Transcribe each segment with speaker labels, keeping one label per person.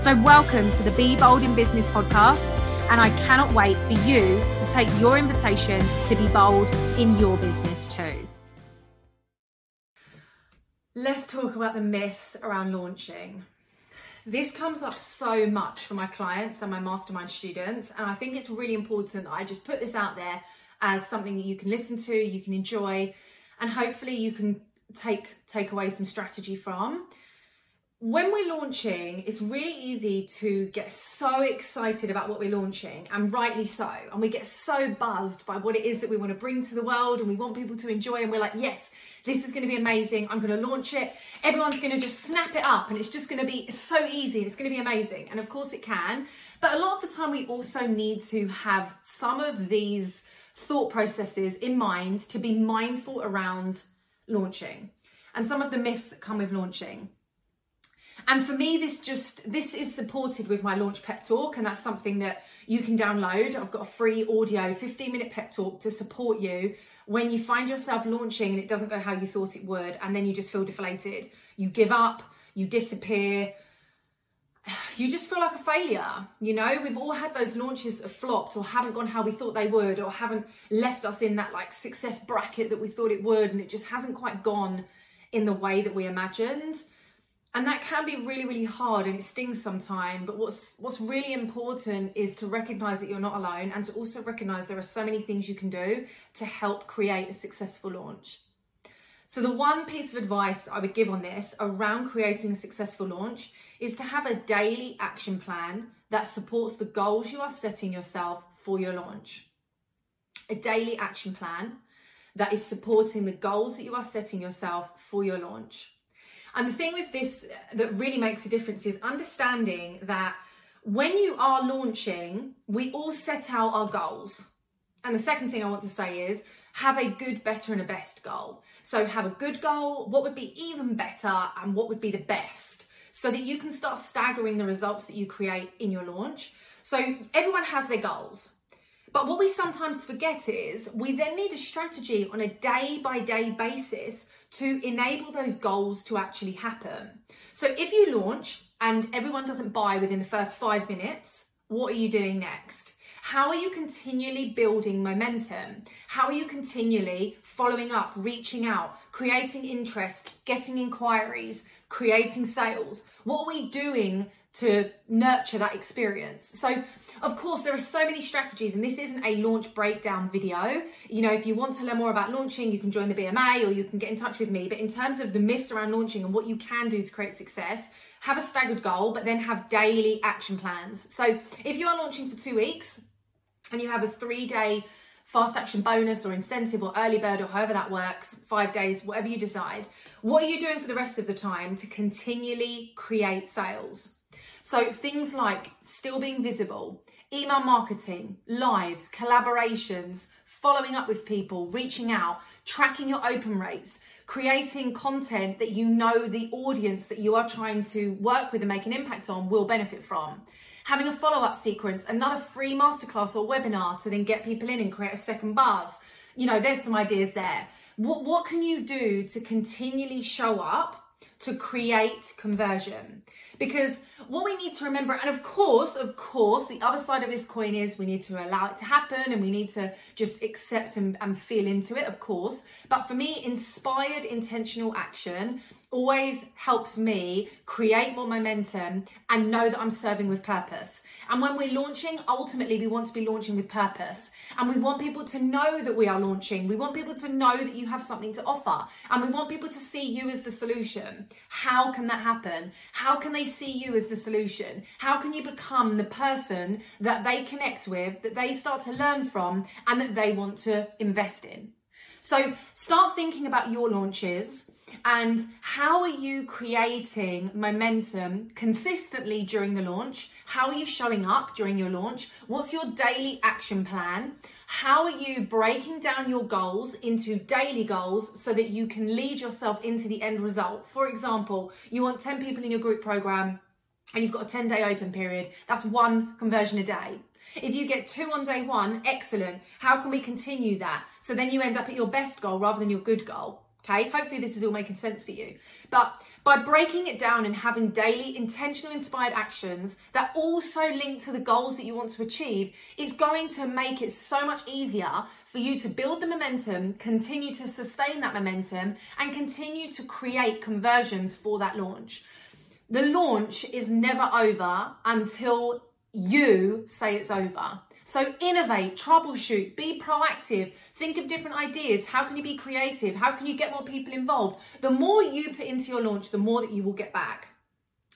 Speaker 1: So, welcome to the Be Bold in Business podcast. And I cannot wait for you to take your invitation to be bold in your business too. Let's talk about the myths around launching. This comes up so much for my clients and my mastermind students, and I think it's really important that I just put this out there as something that you can listen to, you can enjoy, and hopefully you can take take away some strategy from when we're launching, it's really easy to get so excited about what we're launching, and rightly so. And we get so buzzed by what it is that we want to bring to the world, and we want people to enjoy. And we're like, yes, this is going to be amazing. I'm going to launch it. Everyone's going to just snap it up, and it's just going to be so easy. It's going to be amazing. And of course, it can. But a lot of the time, we also need to have some of these thought processes in mind to be mindful around launching and some of the myths that come with launching. And for me, this just this is supported with my launch pep talk, and that's something that you can download. I've got a free audio 15 minute pep talk to support you when you find yourself launching and it doesn't go how you thought it would, and then you just feel deflated. You give up, you disappear, you just feel like a failure. You know, we've all had those launches that flopped or haven't gone how we thought they would, or haven't left us in that like success bracket that we thought it would, and it just hasn't quite gone in the way that we imagined and that can be really really hard and it stings sometimes but what's what's really important is to recognize that you're not alone and to also recognize there are so many things you can do to help create a successful launch. So the one piece of advice i would give on this around creating a successful launch is to have a daily action plan that supports the goals you are setting yourself for your launch. A daily action plan that is supporting the goals that you are setting yourself for your launch and the thing with this that really makes a difference is understanding that when you are launching, we all set out our goals. And the second thing I want to say is have a good, better, and a best goal. So have a good goal, what would be even better, and what would be the best, so that you can start staggering the results that you create in your launch. So everyone has their goals. But what we sometimes forget is we then need a strategy on a day by day basis to enable those goals to actually happen. So if you launch and everyone doesn't buy within the first five minutes, what are you doing next? How are you continually building momentum? How are you continually following up, reaching out, creating interest, getting inquiries, creating sales? What are we doing to nurture that experience? So of course, there are so many strategies, and this isn't a launch breakdown video. You know, if you want to learn more about launching, you can join the BMA or you can get in touch with me. But in terms of the myths around launching and what you can do to create success, have a staggered goal, but then have daily action plans. So if you are launching for two weeks and you have a three day fast action bonus or incentive or early bird or however that works, five days, whatever you decide, what are you doing for the rest of the time to continually create sales? So things like still being visible, email marketing, lives, collaborations, following up with people, reaching out, tracking your open rates, creating content that you know the audience that you are trying to work with and make an impact on will benefit from. Having a follow up sequence, another free masterclass or webinar to then get people in and create a second buzz. You know, there's some ideas there What, what can you do to continually show up to create conversion? Because what we need to remember, and of course, of course, the other side of this coin is we need to allow it to happen and we need to just accept and, and feel into it, of course. But for me, inspired intentional action always helps me create more momentum and know that I'm serving with purpose. And when we're launching, ultimately, we want to be launching with purpose. And we want people to know that we are launching. We want people to know that you have something to offer. And we want people to see you as the solution. How can that happen? How can they see you as the solution? How can you become the person that they connect with, that they start to learn from, and that they want to invest in? So start thinking about your launches and how are you creating momentum consistently during the launch? How are you showing up during your launch? What's your daily action plan? How are you breaking down your goals into daily goals so that you can lead yourself into the end result? For example, you want 10 people in your group program and you've got a 10 day open period. That's one conversion a day. If you get two on day one, excellent. How can we continue that? So then you end up at your best goal rather than your good goal. Okay, hopefully this is all making sense for you. But by breaking it down and having daily intentional inspired actions that also link to the goals that you want to achieve is going to make it so much easier for you to build the momentum, continue to sustain that momentum, and continue to create conversions for that launch. The launch is never over until you say it's over. So innovate, troubleshoot, be proactive, think of different ideas. How can you be creative? How can you get more people involved? The more you put into your launch, the more that you will get back.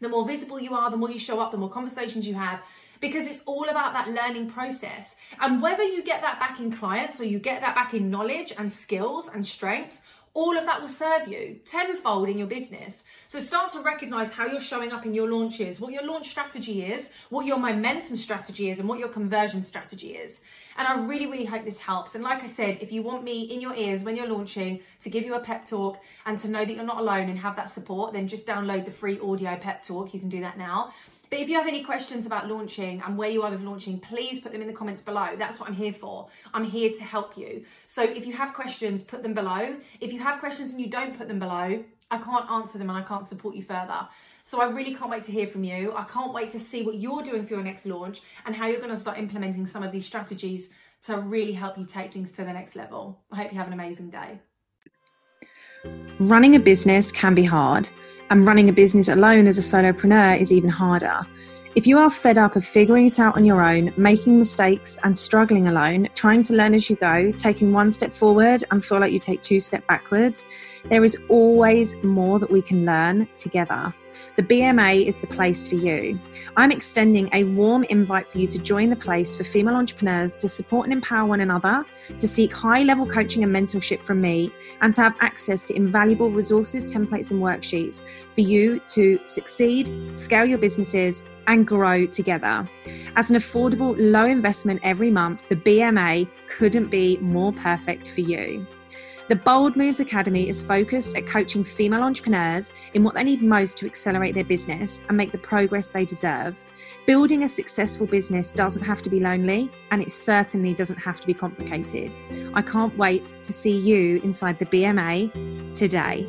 Speaker 1: The more visible you are, the more you show up, the more conversations you have, because it's all about that learning process. And whether you get that back in clients or you get that back in knowledge and skills and strengths, all of that will serve you tenfold in your business. So start to recognize how you're showing up in your launches, what your launch strategy is, what your momentum strategy is, and what your conversion strategy is. And I really, really hope this helps. And like I said, if you want me in your ears when you're launching to give you a pep talk and to know that you're not alone and have that support, then just download the free audio pep talk. You can do that now. But if you have any questions about launching and where you are with launching, please put them in the comments below. That's what I'm here for. I'm here to help you. So if you have questions, put them below. If you have questions and you don't put them below, I can't answer them and I can't support you further. So I really can't wait to hear from you. I can't wait to see what you're doing for your next launch and how you're going to start implementing some of these strategies to really help you take things to the next level. I hope you have an amazing day.
Speaker 2: Running a business can be hard and running a business alone as a solopreneur is even harder. If you are fed up of figuring it out on your own, making mistakes and struggling alone, trying to learn as you go, taking one step forward and feel like you take two steps backwards, there is always more that we can learn together the BMA is the place for you. I'm extending a warm invite for you to join the place for female entrepreneurs to support and empower one another, to seek high level coaching and mentorship from me, and to have access to invaluable resources, templates, and worksheets for you to succeed, scale your businesses, and grow together. As an affordable, low investment every month, the BMA couldn't be more perfect for you. The Bold Moves Academy is focused at coaching female entrepreneurs in what they need most to accelerate their business and make the progress they deserve. Building a successful business doesn't have to be lonely, and it certainly doesn't have to be complicated. I can't wait to see you inside the BMA today.